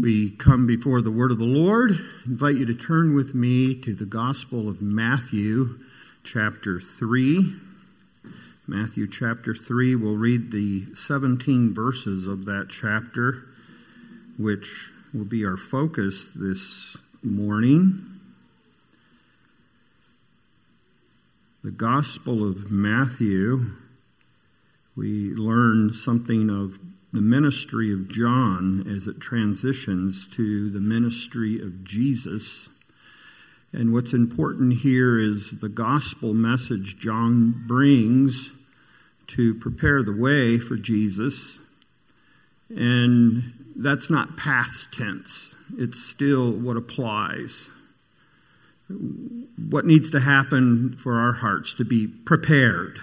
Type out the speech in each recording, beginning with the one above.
we come before the word of the Lord, I invite you to turn with me to the Gospel of Matthew, chapter 3. Matthew chapter 3, we'll read the 17 verses of that chapter, which will be our focus this morning. The Gospel of Matthew, we learn something of the ministry of John as it transitions to the ministry of Jesus. And what's important here is the gospel message John brings to prepare the way for Jesus. And that's not past tense, it's still what applies. What needs to happen for our hearts to be prepared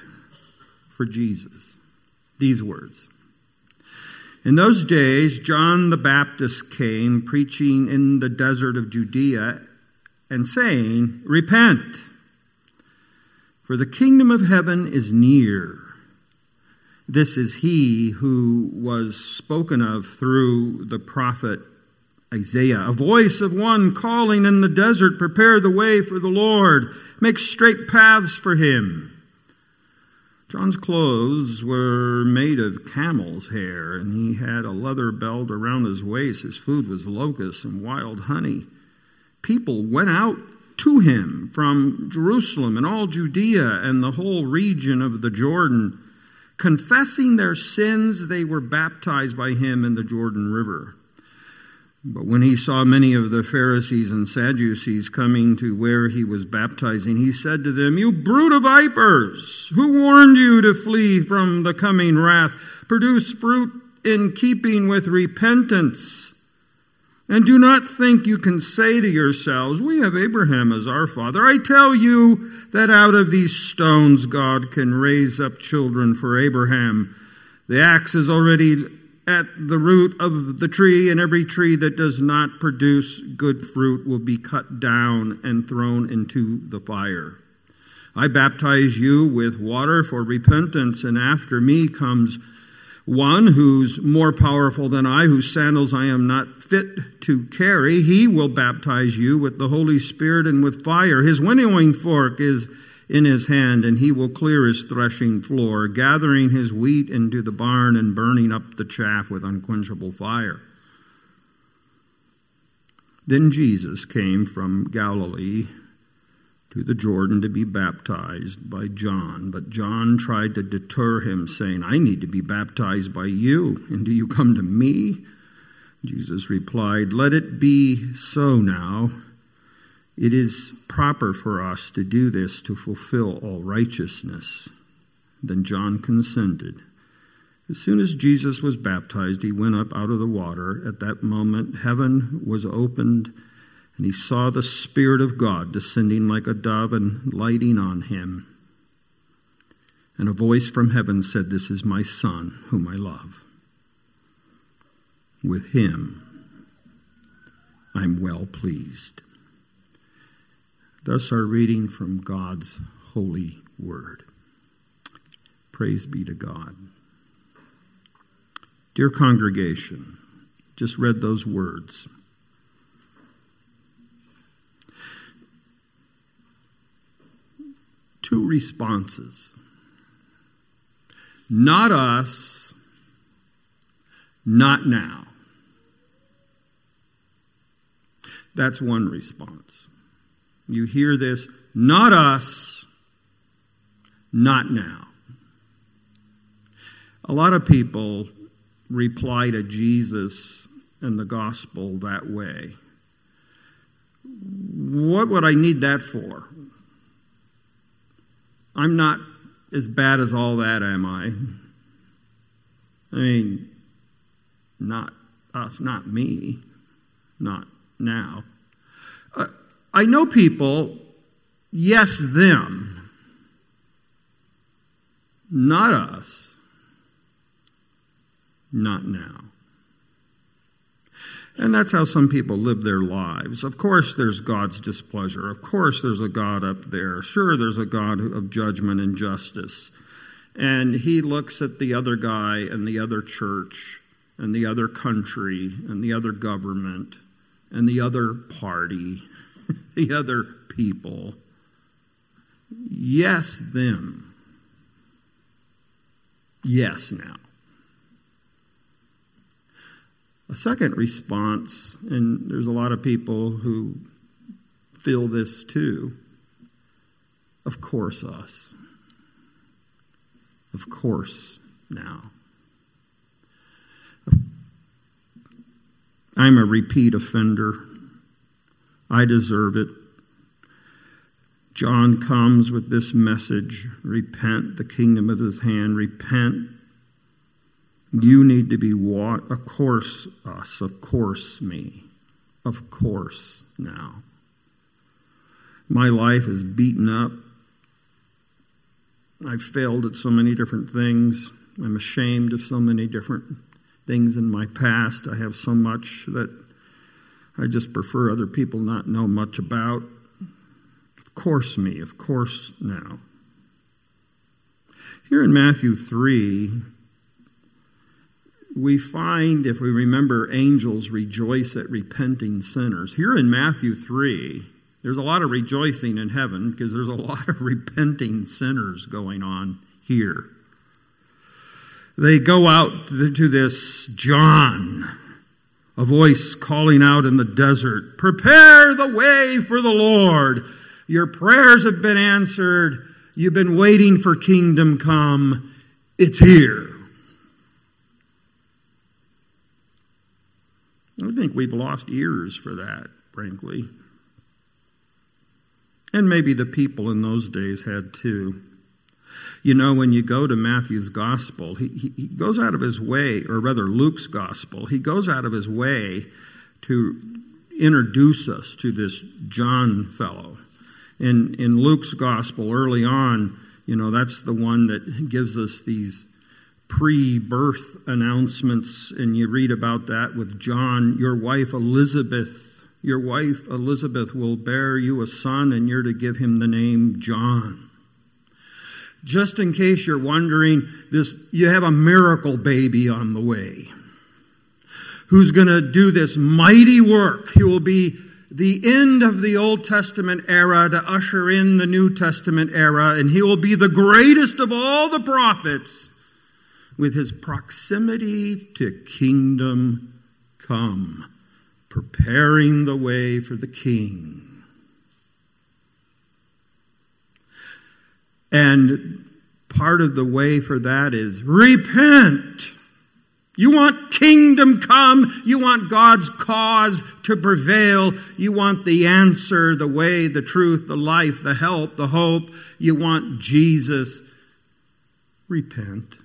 for Jesus? These words. In those days, John the Baptist came preaching in the desert of Judea and saying, Repent, for the kingdom of heaven is near. This is he who was spoken of through the prophet Isaiah, a voice of one calling in the desert, Prepare the way for the Lord, make straight paths for him. John's clothes were made of camel's hair, and he had a leather belt around his waist. His food was locusts and wild honey. People went out to him from Jerusalem and all Judea and the whole region of the Jordan. Confessing their sins, they were baptized by him in the Jordan River. But when he saw many of the Pharisees and Sadducees coming to where he was baptizing, he said to them, You brood of vipers, who warned you to flee from the coming wrath? Produce fruit in keeping with repentance. And do not think you can say to yourselves, We have Abraham as our father. I tell you that out of these stones God can raise up children for Abraham. The axe is already at the root of the tree, and every tree that does not produce good fruit will be cut down and thrown into the fire. I baptize you with water for repentance, and after me comes one who's more powerful than I, whose sandals I am not fit to carry. He will baptize you with the Holy Spirit and with fire. His winnowing fork is in his hand, and he will clear his threshing floor, gathering his wheat into the barn and burning up the chaff with unquenchable fire. Then Jesus came from Galilee to the Jordan to be baptized by John. But John tried to deter him, saying, I need to be baptized by you, and do you come to me? Jesus replied, Let it be so now. It is proper for us to do this to fulfill all righteousness. Then John consented. As soon as Jesus was baptized, he went up out of the water. At that moment, heaven was opened, and he saw the Spirit of God descending like a dove and lighting on him. And a voice from heaven said, This is my Son, whom I love. With him I'm well pleased. Thus, our reading from God's holy word. Praise be to God. Dear congregation, just read those words. Two responses. Not us, not now. That's one response. You hear this, not us, not now. A lot of people reply to Jesus and the gospel that way. What would I need that for? I'm not as bad as all that, am I? I mean, not us, not me, not now. I know people, yes, them, not us, not now. And that's how some people live their lives. Of course, there's God's displeasure. Of course, there's a God up there. Sure, there's a God of judgment and justice. And he looks at the other guy and the other church and the other country and the other government and the other party, the other people. Yes, them. Yes, now. A second response, and there's a lot of people who feel this too. Of course, us. Of course, now. I'm a repeat offender. I deserve it. John comes with this message repent, the kingdom of his hand, repent. You need to be what? Of course, us, of course, me, of course, now. My life is beaten up. I've failed at so many different things. I'm ashamed of so many different things in my past. I have so much that I just prefer other people not know much about. Of course, me, of course, now. Here in Matthew 3, we find, if we remember, angels rejoice at repenting sinners. Here in Matthew 3, there's a lot of rejoicing in heaven because there's a lot of repenting sinners going on here they go out to this John, a voice calling out in the desert, Prepare the way for the Lord. Your prayers have been answered. You've been waiting for kingdom come. It's here. I think we've lost ears for that, frankly. And maybe the people in those days had too. You know, when you go to Matthew's gospel, he, he, goes out of his way, or rather Luke's gospel, he goes out of his way to introduce us to this John fellow. In, in Luke's gospel, early on, you know, that's the one that gives us these pre birth announcements, and you read about that with John. Your wife Elizabeth, your wife Elizabeth will bear you a son, and you're to give him the name John. Just in case you're wondering, this you have a miracle baby on the way who's going to do this mighty work. He will be the end of the Old Testament era to usher in the New Testament era, and he will be the greatest of all the prophets with his proximity to kingdom come, preparing the way for the king. And part of the way for that is repent. You want kingdom come. You want God's cause to prevail. You want the answer, the way, the truth, the life, the help, the hope. You want Jesus. Repent.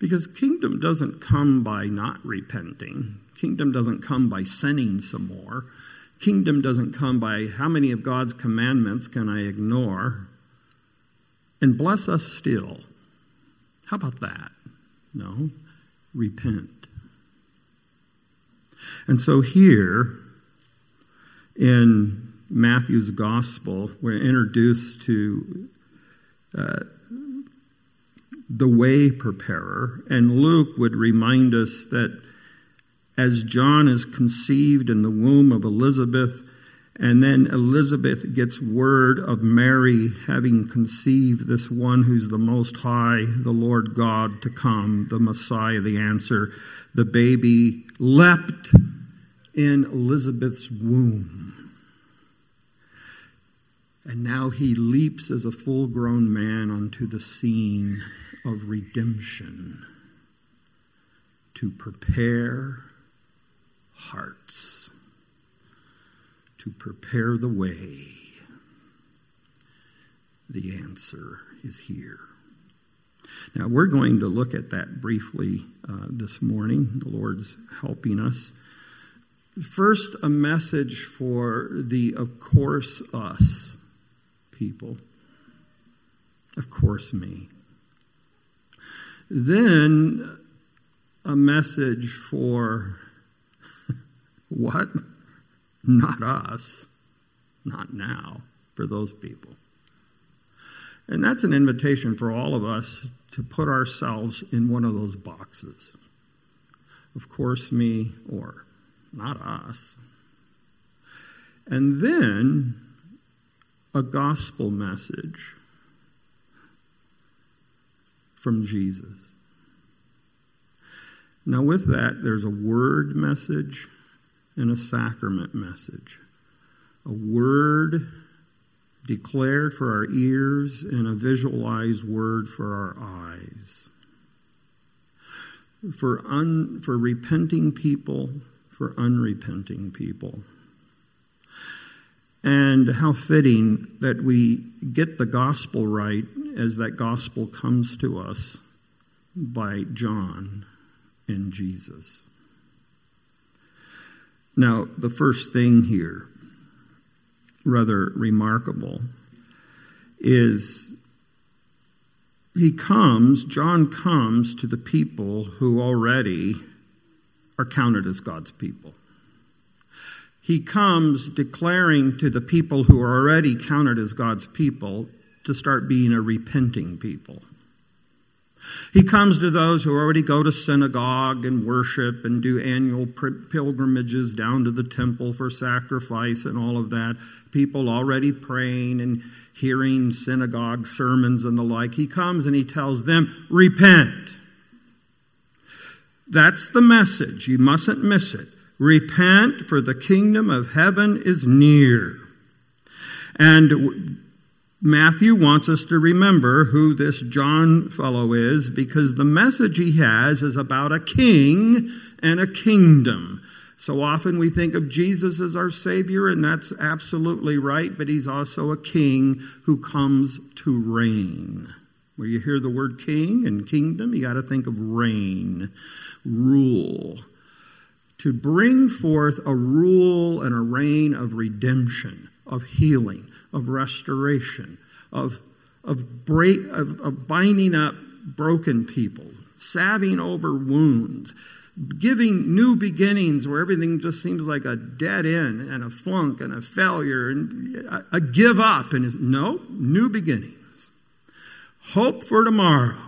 Because kingdom doesn't come by not repenting. Kingdom doesn't come by sinning some more. Kingdom doesn't come by how many of God's commandments can I ignore and bless us still. How about that? No, repent. And so here in Matthew's gospel, we're introduced to uh, the way preparer, and Luke would remind us that as John is conceived in the womb of Elizabeth, and then Elizabeth gets word of Mary having conceived this one who's the Most High, the Lord God to come, the Messiah, the answer. The baby leapt in Elizabeth's womb. And now he leaps as a full grown man onto the scene of redemption to prepare hearts to prepare the way. The answer is here. Now, we're going to look at that briefly uh, this morning. The Lord's helping us. First, a message for the of course us people. Of course, me. Then, a message for what? Not us. Not now, for those people. And that's an invitation for all of us to put ourselves in one of those boxes. Of course, me or not us. And then a gospel message from Jesus. Now, with that, there's a word message and a sacrament message. A word declared for our ears and a visualized word for our eyes. For, un, for repenting people, for unrepenting people. And how fitting that we get the gospel right as that gospel comes to us by John and Jesus. Now, the first thing here, rather remarkable, is he comes, John comes to the people who already are counted as God's people. He comes declaring to the people who are already counted as God's people to start being a repenting people. He comes to those who already go to synagogue and worship and do annual pilgrimages down to the temple for sacrifice and all of that. People already praying and hearing synagogue sermons and the like. He comes and he tells them, Repent. That's the message. You mustn't miss it. Repent, for the kingdom of heaven is near. And Matthew wants us to remember who this John fellow is because the message he has is about a king and a kingdom. So often we think of Jesus as our Savior, and that's absolutely right, but he's also a king who comes to reign. Where you hear the word king and kingdom, you got to think of reign, rule. To bring forth a rule and a reign of redemption, of healing, of restoration, of, of, break, of, of binding up broken people, salving over wounds, giving new beginnings where everything just seems like a dead end and a flunk and a failure and a, a give up. And no, new beginnings. Hope for tomorrow.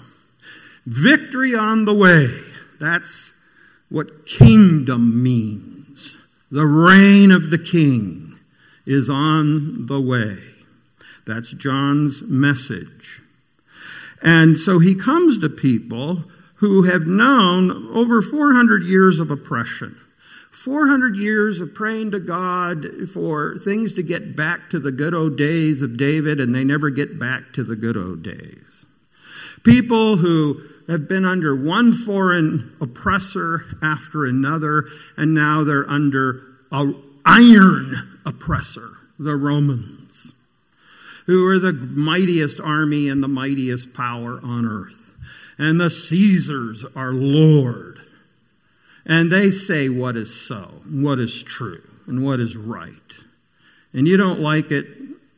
Victory on the way. That's what kingdom means. The reign of the king is on the way. That's John's message. And so he comes to people who have known over 400 years of oppression. 400 years of praying to God for things to get back to the good old days of David, and they never get back to the good old days. People who have been under one foreign oppressor after another, and now they're under a iron oppressor, the Romans, who are the mightiest army and the mightiest power on earth. And the Caesars are Lord. And they say what is so, what is true, and what is right. And you don't like it,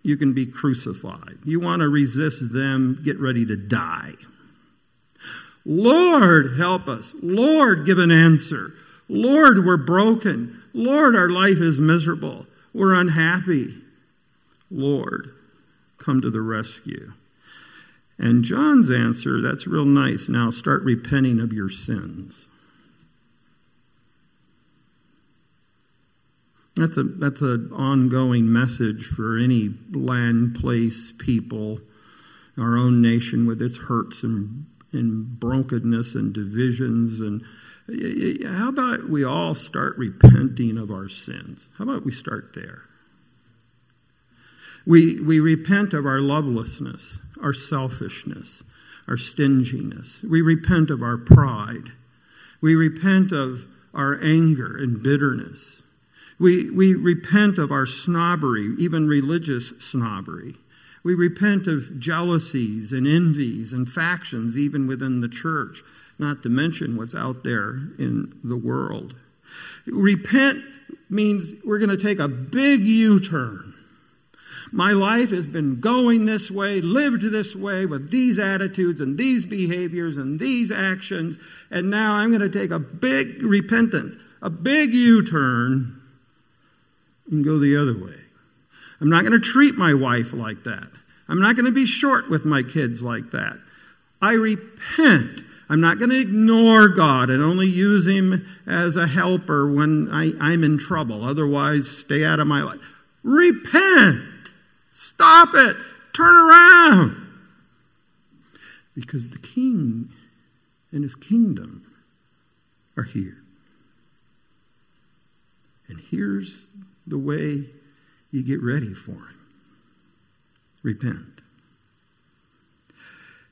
you can be crucified. You want to resist them, get ready to die. Lord, help us. Lord, give an answer. Lord, we're broken. Lord, our life is miserable. We're unhappy. Lord, come to the rescue. And John's answer, that's real nice. Now start repenting of your sins. That's a that's an ongoing message for any land, place, people, our own nation with its hurts and, and brokenness and divisions and how about we all start repenting of our sins? How about we start there? We, we repent of our lovelessness, our selfishness, our stinginess. We repent of our pride. We repent of our anger and bitterness. We, we repent of our snobbery, even religious snobbery. We repent of jealousies and envies and factions, even within the church not to mention what's out there in the world. Repent means we're going to take a big U turn. My life has been going this way, lived this way, with these attitudes and these behaviors and these actions, and now I'm going to take a big repentance, a big U turn, and go the other way. I'm not going to treat my wife like that. I'm not going to be short with my kids like that. I repent. I'm not going to ignore God and only use Him as a helper when I, I'm in trouble. Otherwise, stay out of my life. Repent. Stop it. Turn around. Because the King and His kingdom are here. And here's the way you get ready for Him repent.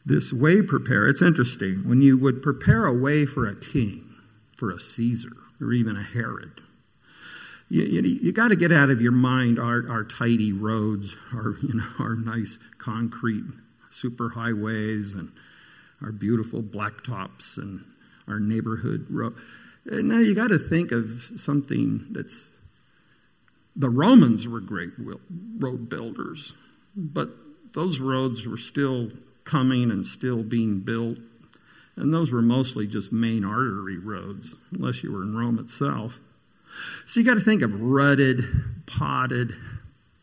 This way prepare, it's interesting. When you would prepare a way for a king, for a Caesar, or even a Herod, you, you, you got to get out of your mind our, our tidy roads, our, you know, our nice concrete superhighways, and our beautiful blacktops, and our neighborhood road. Now you got to think of something that's. The Romans were great road builders, but those roads were still coming and still being built. And those were mostly just main artery roads, unless you were in Rome itself. So you got to think of rutted, potted,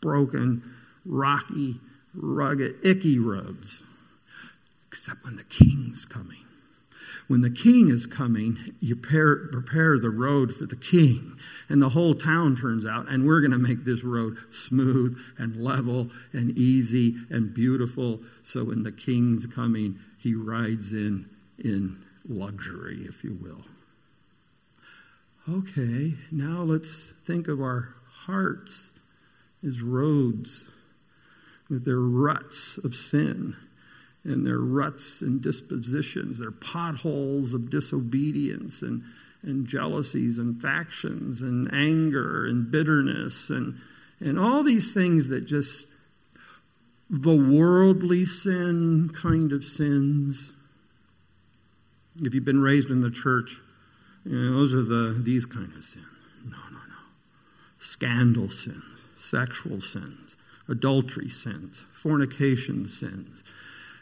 broken, rocky, rugged, icky roads. Except when the king's coming. When the king is coming, you prepare, prepare the road for the king. And the whole town turns out, and we're going to make this road smooth and level and easy and beautiful. So when the king's coming, he rides in in luxury, if you will. Okay, now let's think of our hearts as roads with their ruts of sin and their ruts and dispositions, their potholes of disobedience and, and jealousies and factions and anger and bitterness and, and all these things that just the worldly sin kind of sins. If you've been raised in the church, you know, those are the these kind of sins. No, no, no. Scandal sins, sexual sins, adultery sins, fornication sins,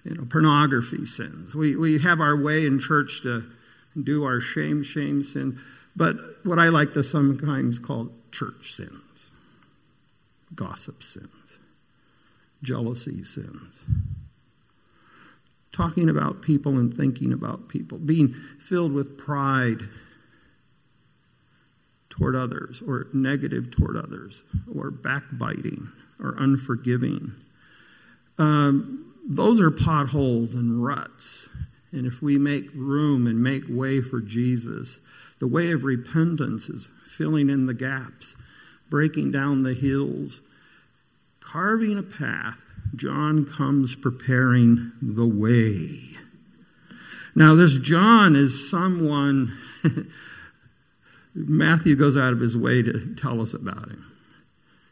you know, pornography sins. We, we have our way in church to do our shame, shame sins, but what I like to sometimes call church sins, gossip sins, jealousy sins. Talking about people and thinking about people, being filled with pride toward others, or negative toward others, or backbiting, or unforgiving. Um, those are potholes and ruts. And if we make room and make way for Jesus, the way of repentance is filling in the gaps, breaking down the hills, carving a path. John comes preparing the way. Now, this John is someone, Matthew goes out of his way to tell us about him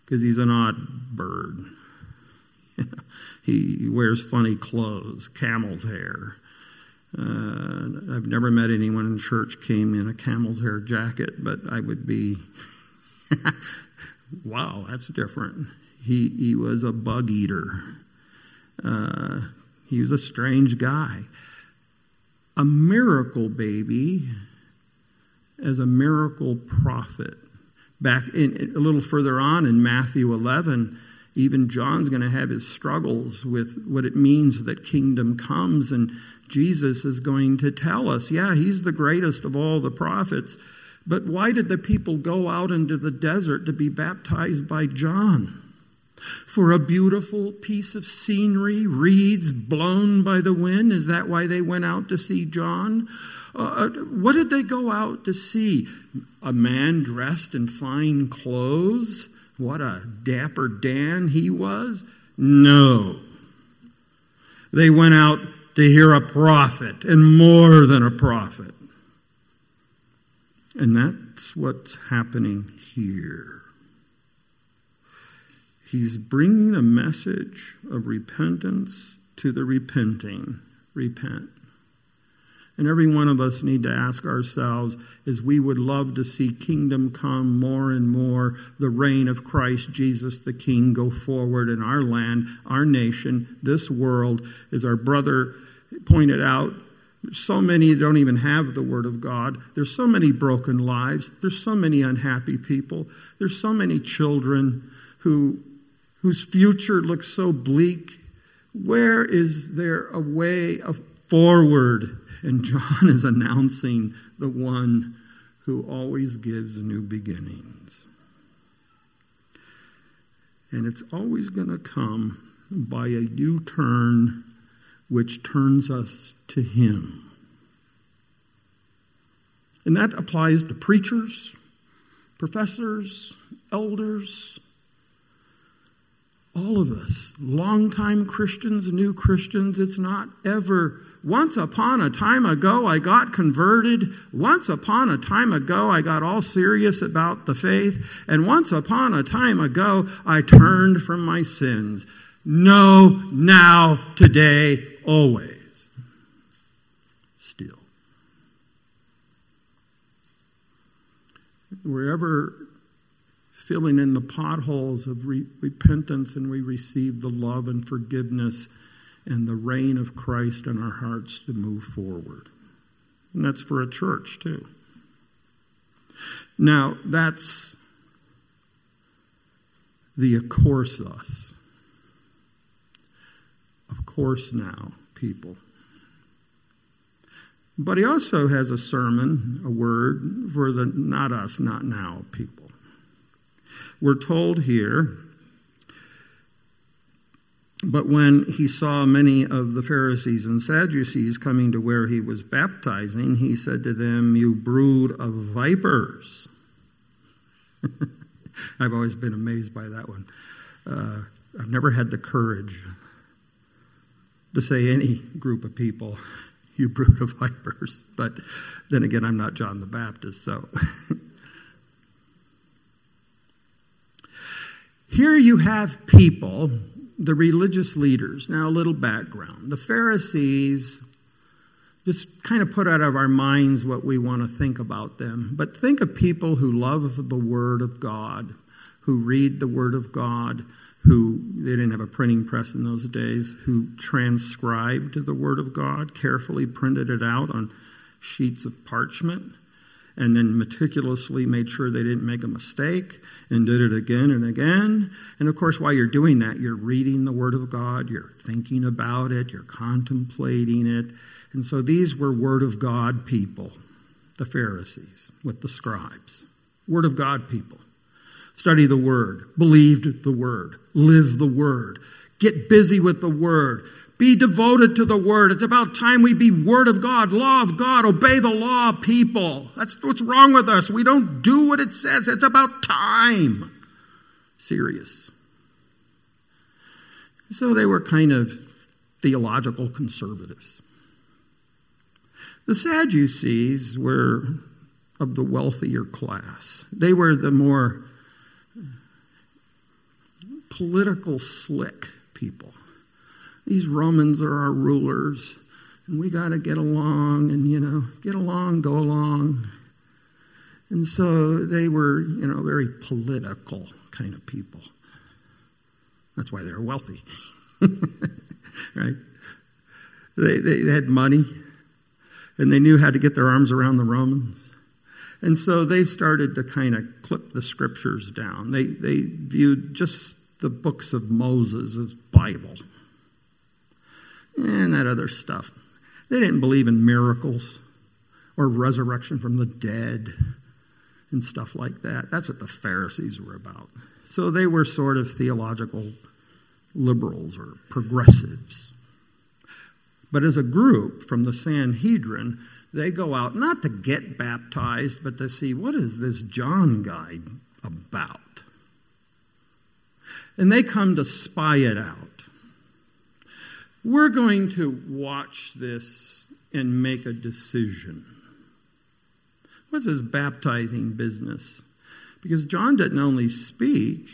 because he's an odd bird. He wears funny clothes, camel's hair. Uh, I've never met anyone in church came in a camel's hair jacket, but I would be, wow, that's different. He, he was a bug eater. Uh, he was a strange guy. A miracle baby as a miracle prophet. Back in, a little further on in Matthew 11, even John's going to have his struggles with what it means that kingdom comes. And Jesus is going to tell us, yeah, he's the greatest of all the prophets. But why did the people go out into the desert to be baptized by John? For a beautiful piece of scenery, reeds blown by the wind? Is that why they went out to see John? Uh, uh what did they go out to see? A man dressed in fine clothes? What a dapper Dan he was? No. They went out to hear a prophet and more than a prophet. And that's what's happening here. He's bringing a message of repentance to the repenting. Repent. And every one of us need to ask ourselves as we would love to see kingdom come more and more, the reign of Christ Jesus the King go forward in our land, our nation, this world, as our brother pointed out. So many don't even have the Word of God. There's so many broken lives. There's so many unhappy people. There's so many children who, whose future looks so bleak Where is there a way of forward? And John is announcing the one who always gives new beginnings. And it's always going to come by a U turn which turns us to Him. And that applies to preachers, professors, elders, all of us, longtime Christians, new Christians. It's not ever once upon a time ago, I got converted. Once upon a time ago, I got all serious about the faith. And once upon a time ago, I turned from my sins. No, now, today, always. Still. Wherever filling in the potholes of re- repentance and we receive the love and forgiveness and the reign of Christ in our hearts to move forward. And that's for a church, too. Now, that's the of course us. Of course now, people. But he also has a sermon, a word for the not us, not now people. We're told here but when he saw many of the Pharisees and Sadducees coming to where he was baptizing, he said to them, You brood of vipers. I've always been amazed by that one. Uh, I've never had the courage to say any group of people, You brood of vipers. But then again, I'm not John the Baptist, so. Here you have people the religious leaders. Now, a little background. The Pharisees just kind of put out of our minds what we want to think about them. But think of people who love the Word of God, who read the Word of God, who they didn't have a printing press in those days, who transcribed the Word of God, carefully printed it out on sheets of parchment and then meticulously made sure they didn't make a mistake and did it again and again. And of course, while you're doing that, you're reading the Word of God, you're thinking about it, you're contemplating it. And so these were Word of God people, the Pharisees with the scribes. Word of God people. Study the Word, believed the Word, live the Word, get busy with the Word be devoted to the Word. It's about time we be Word of God, law of God, obey the law, people. That's what's wrong with us. We don't do what it says. It's about time. Serious. So they were kind of theological conservatives. The Sadducees were of the wealthier class, they were the more political slick people these Romans are our rulers, and we got to get along and, you know, get along, go along. And so they were, you know, very political kind of people. That's why they were wealthy, right? They, they, they had money, and they knew how to get their arms around the Romans. And so they started to kind of clip the scriptures down. They, they viewed just the books of Moses as Bible and that other stuff. They didn't believe in miracles or resurrection from the dead and stuff like that. That's what the Pharisees were about. So they were sort of theological liberals or progressives. But as a group from the Sanhedrin, they go out not to get baptized, but to see what is this John guy about? And they come to spy it out. We're going to watch this and make a decision. What's this baptizing business? Because John didn't only speak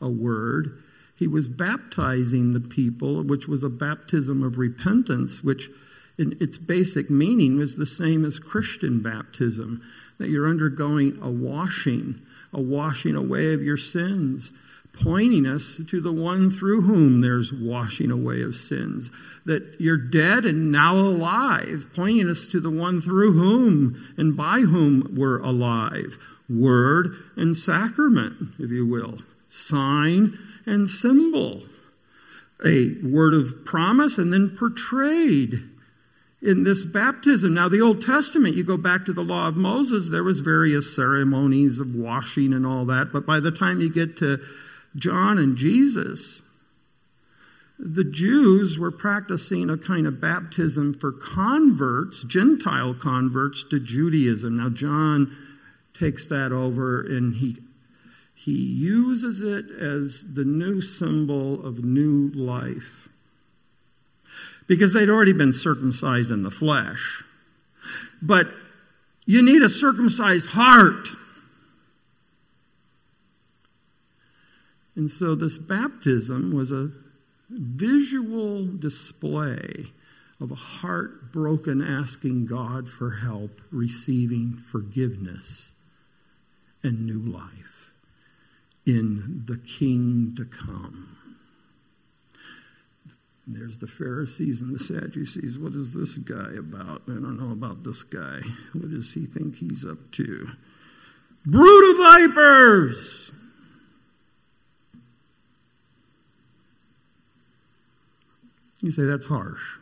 a word, he was baptizing the people, which was a baptism of repentance, which in its basic meaning was the same as Christian baptism that you're undergoing a washing, a washing away of your sins pointing us to the one through whom there's washing away of sins. That you're dead and now alive, pointing us to the one through whom and by whom we're alive. Word and sacrament, if you will, sign and symbol. a word of promise and then portrayed in this baptism. Now, the Old Testament, you go back to the law of Moses, there was various ceremonies of washing and all that, but by the time you get to John and Jesus, the Jews were practicing a kind of baptism for converts, Gentile converts to Judaism. Now, John takes that over and he, he uses it as the new symbol of new life. Because they'd already been circumcised in the flesh. But you need a circumcised heart. And so this baptism was a visual display of a heart broken, asking God for help, receiving forgiveness and new life in the King to come. There's the Pharisees and the Sadducees. What is this guy about? I don't know about this guy. What does he think he's up to? Brood of vipers! You say that's harsh.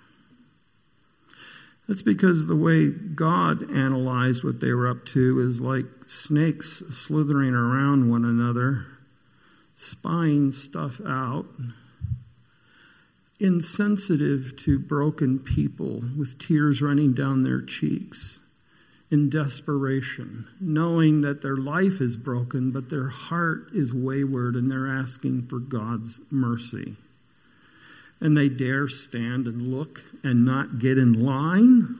That's because the way God analyzed what they were up to is like snakes slithering around one another, spying stuff out, insensitive to broken people with tears running down their cheeks, in desperation, knowing that their life is broken, but their heart is wayward and they're asking for God's mercy and they dare stand and look and not get in line?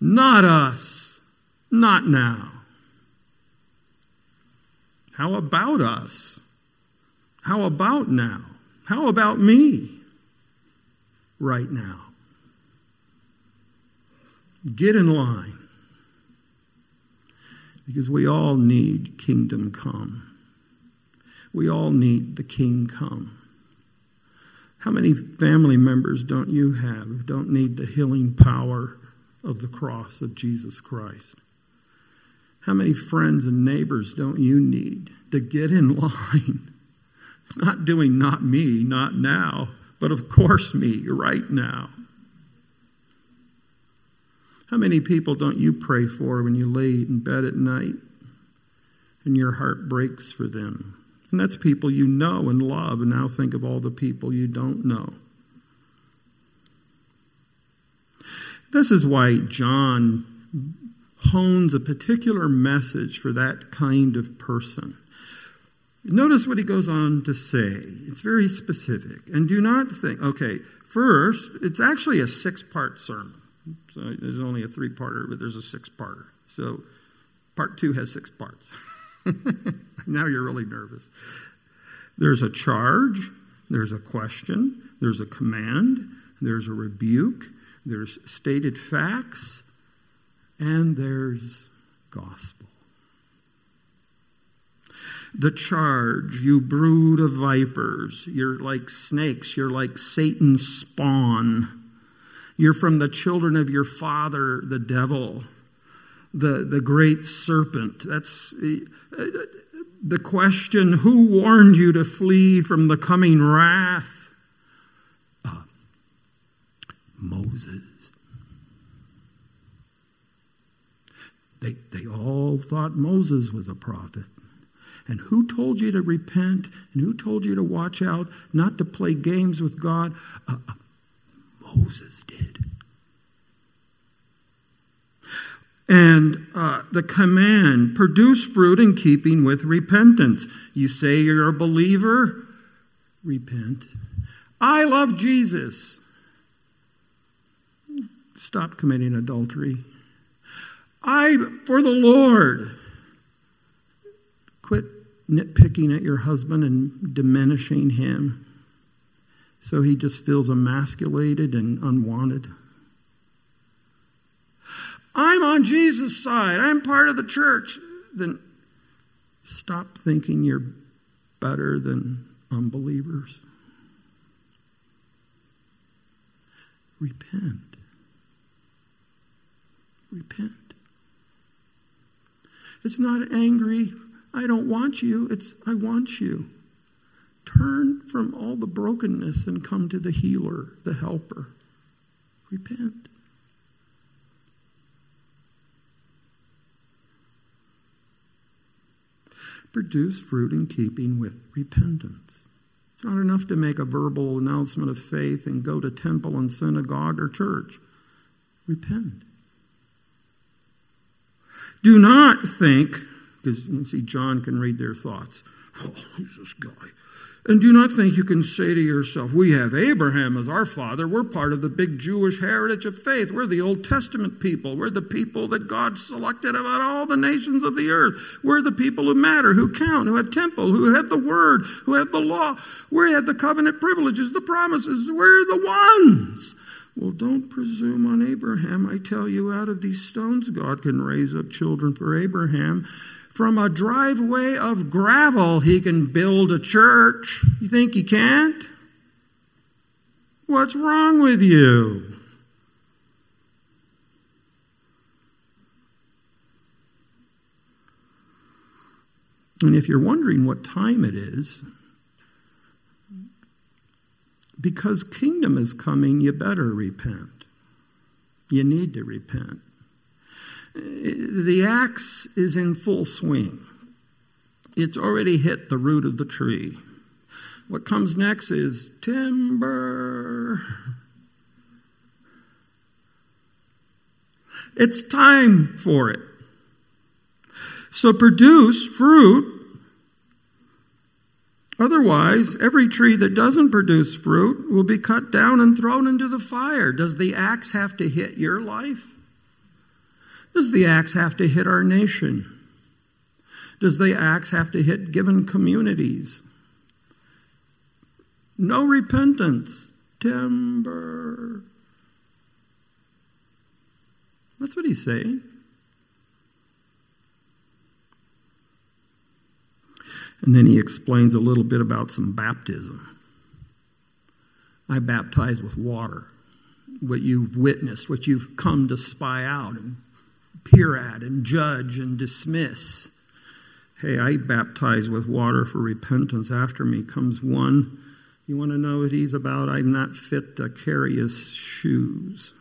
Not us. Not now. How about us? How about now? How about me? Right now. Get in line. Because we all need kingdom come. We all need the king come. How many family members don't you have who don't need the healing power of the cross of Jesus Christ? How many friends and neighbors don't you need to get in line? Not doing not me, not now, but of course me right now. How many people don't you pray for when you lay in bed at night and your heart breaks for them? And that's people you know and love. And now think of all the people you don't know. This is why John hones a particular message for that kind of person. Notice what he goes on to say. It's very specific. And do not think, okay, first, it's actually a six part sermon. So there's only a three parter, but there's a six parter. So part two has six parts. now you're really nervous. There's a charge, there's a question, there's a command, there's a rebuke, there's stated facts, and there's gospel. The charge, you brood of vipers, you're like snakes, you're like Satan's spawn. You're from the children of your father, the devil the, the great serpent. That's the question who warned you to flee from the coming wrath? Uh, Moses. They, they all thought Moses was a prophet. And who told you to repent? And who told you to watch out, not to play games with God? Uh, uh, Moses did. And uh, the command produce fruit in keeping with repentance. You say you're a believer, repent. I love Jesus. Stop committing adultery. I, for the Lord, quit nitpicking at your husband and diminishing him so he just feels emasculated and unwanted. I'm on Jesus' side, I'm part of the church, then stop thinking you're better than unbelievers. Repent. Repent. It's not angry, I don't want you. It's I want you. Turn from all the brokenness and come to the healer, the helper. Repent. Produce fruit in keeping with repentance. It's not enough to make a verbal announcement of faith and go to temple and synagogue or church. Repent. Do not think, because you see, John can read their thoughts. Oh, who's this guy? And do not think you can say to yourself, We have Abraham as our father. We're part of the big Jewish heritage of faith. We're the Old Testament people. We're the people that God selected about all the nations of the earth. We're the people who matter, who count, who have temple, who have the word, who have the law. We have the covenant privileges, the promises. We're the ones. Well, don't presume on Abraham. I tell you, out of these stones, God can raise up children for Abraham. From a driveway of gravel, he can build a church. You think he can't? What's wrong with you? And if you're wondering what time it is, because kingdom is coming, you better repent. You need to repent the axe is in full swing. It's already hit the root of the tree. What comes next is timber. It's time for it. So produce fruit. Otherwise, every tree that doesn't produce fruit will be cut down and thrown into the fire. Does the axe have to hit your life? Does the axe have to hit our nation? Does the axe have to hit given communities? No repentance. Timber. That's what he's saying. And then he explains a little bit about some baptism. I baptize with water. What you've witnessed, what you've come to spy out and peer at and judge and dismiss. Hey, I baptize with water for repentance. After me comes one. You want to know what he's about? I'm not fit to carry his shoes.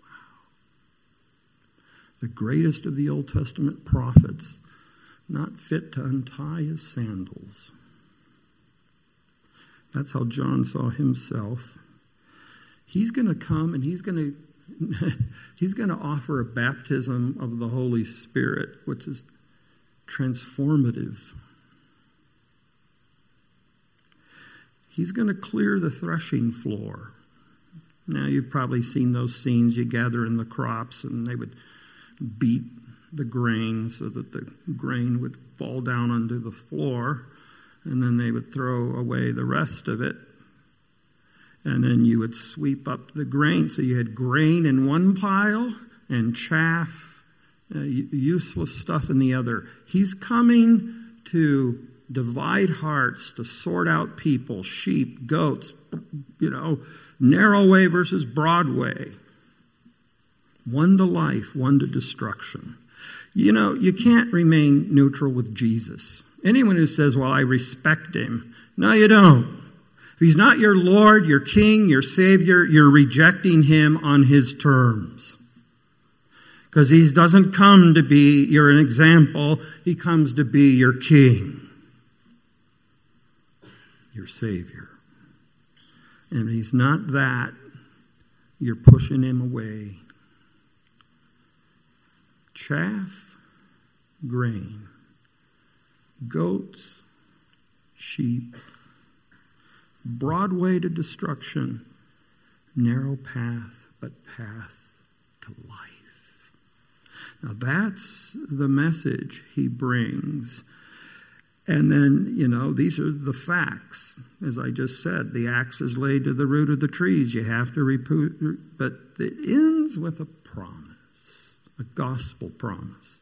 Wow. The greatest of the Old Testament prophets, not fit to untie his sandals. That's how John saw himself. He's going to come and he's going to he's going to offer a baptism of the Holy Spirit, which is transformative. He's going to clear the threshing floor. Now, you've probably seen those scenes. You gather in the crops, and they would beat the grain so that the grain would fall down onto the floor, and then they would throw away the rest of it and then you would sweep up the grain. So you had grain in one pile and chaff, uh, useless stuff in the other. He's coming to divide hearts, to sort out people, sheep, goats, you know, narrow way versus broad way. One to life, one to destruction. You know, you can't remain neutral with Jesus. Anyone who says, Well, I respect him, no, you don't. If he's not your Lord, your King, your Savior, you're rejecting him on his terms. Because he doesn't come to be your example, he comes to be your King, your Savior. And if he's not that, you're pushing him away. Chaff, grain, goats, sheep, broad way to destruction, narrow path, but path to life. Now that's the message he brings. And then, you know, these are the facts. As I just said, the axe is laid to the root of the trees. You have to reprove, but it ends with a promise, a gospel promise.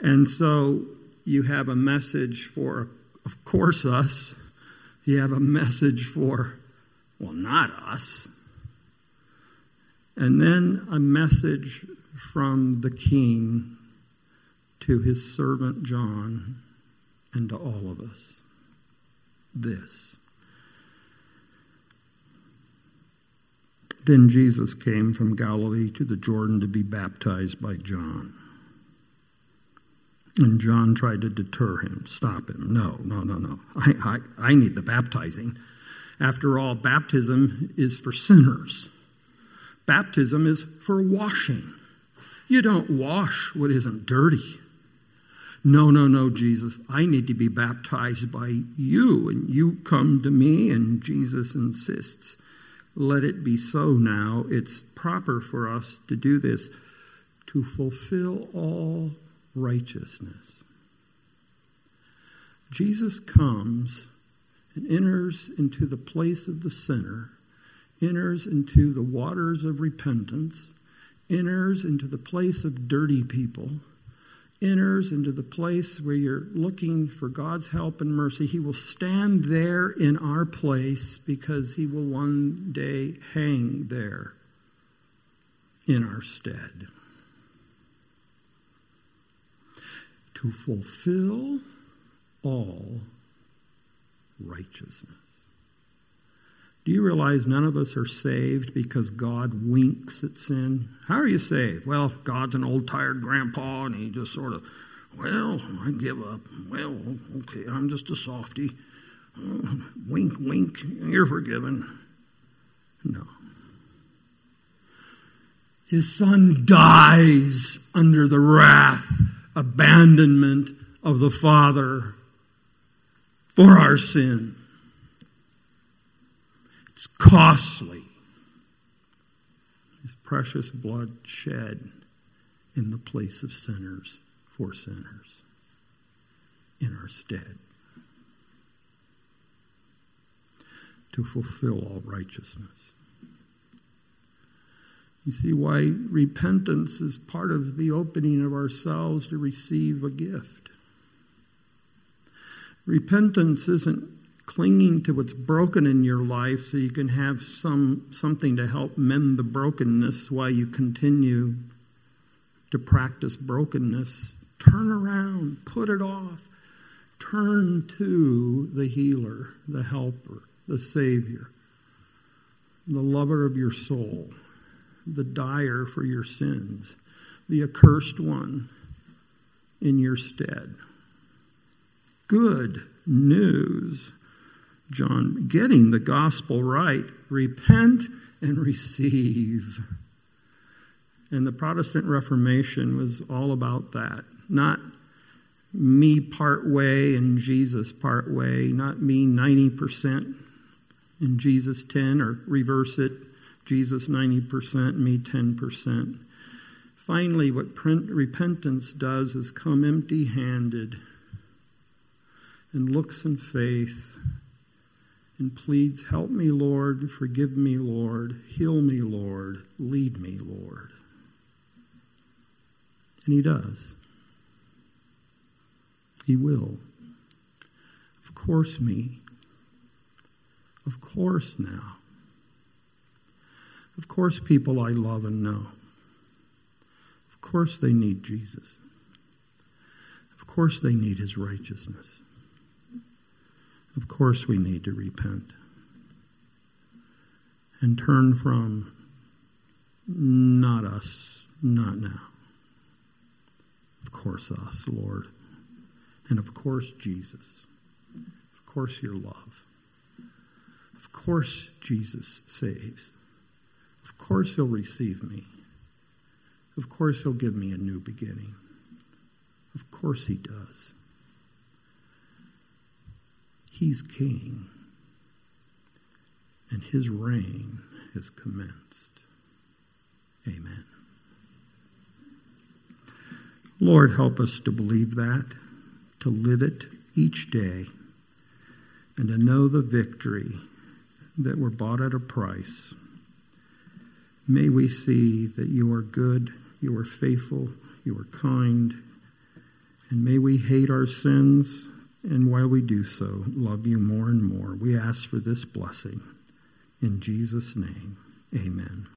And so you have a message for, of course, us you have a message for, well, not us. And then a message from the king to his servant John and to all of us this. Then Jesus came from Galilee to the Jordan to be baptized by John. And John tried to deter him, stop him. No, no, no, no. I, I, I need the baptizing. After all, baptism is for sinners, baptism is for washing. You don't wash what isn't dirty. No, no, no, Jesus. I need to be baptized by you, and you come to me, and Jesus insists. Let it be so now. It's proper for us to do this to fulfill all righteousness. Jesus comes and enters into the place of the sinner, enters into the waters of repentance, enters into the place of dirty people, enters into the place where you're looking for God's help and mercy. He will stand there in our place because he will one day hang there in our stead. To fulfill all righteousness. Do you realize none of us are saved because God winks at sin? How are you saved? Well, God's an old tired grandpa and he just sort of, well, I give up. Well, okay, I'm just a softy. Wink, wink, you're forgiven. No. His son dies under the wrath, abandonment of the Father for our sin. It's costly. His precious blood shed in the place of sinners for sinners in our stead to fulfill all righteousness. You see why repentance is part of the opening of ourselves to receive a gift. Repentance isn't clinging to what's broken in your life so you can have some something to help mend the brokenness while you continue to practice brokenness. Turn around put it off. Turn to the healer the helper the savior the lover of your soul the dyer for your sins the accursed one in your stead good news John, getting the gospel right. Repent and receive. And the Protestant Reformation was all about that. Not me part way and Jesus part way, not me 90% and Jesus 10, or reverse it, Jesus 90%, me 10%. Finally, what repentance does is come empty handed and looks in faith and pleads, Help me, Lord, forgive me, Lord, heal me, Lord, lead me, Lord. And He does. He will. Of course, me. Of course, now. Of course, people I love and know. Of course, they need Jesus. Of course, they need His righteousness. Of course, we need to repent and turn from not us, not now. Of course, us, Lord. And of course, Jesus. Of course, your love. Of course, Jesus saves. Of course, he'll receive me. Of course, he'll give me a new beginning. Of course, he does. He's king, and his reign has commenced. Amen. Lord, help us to believe that, to live it each day, and to know the victory that we're bought at a price. May we see that you are good, you are faithful, you are kind, and may we hate our sins and while we do so, love you more and more. We ask for this blessing. In Jesus' name, amen.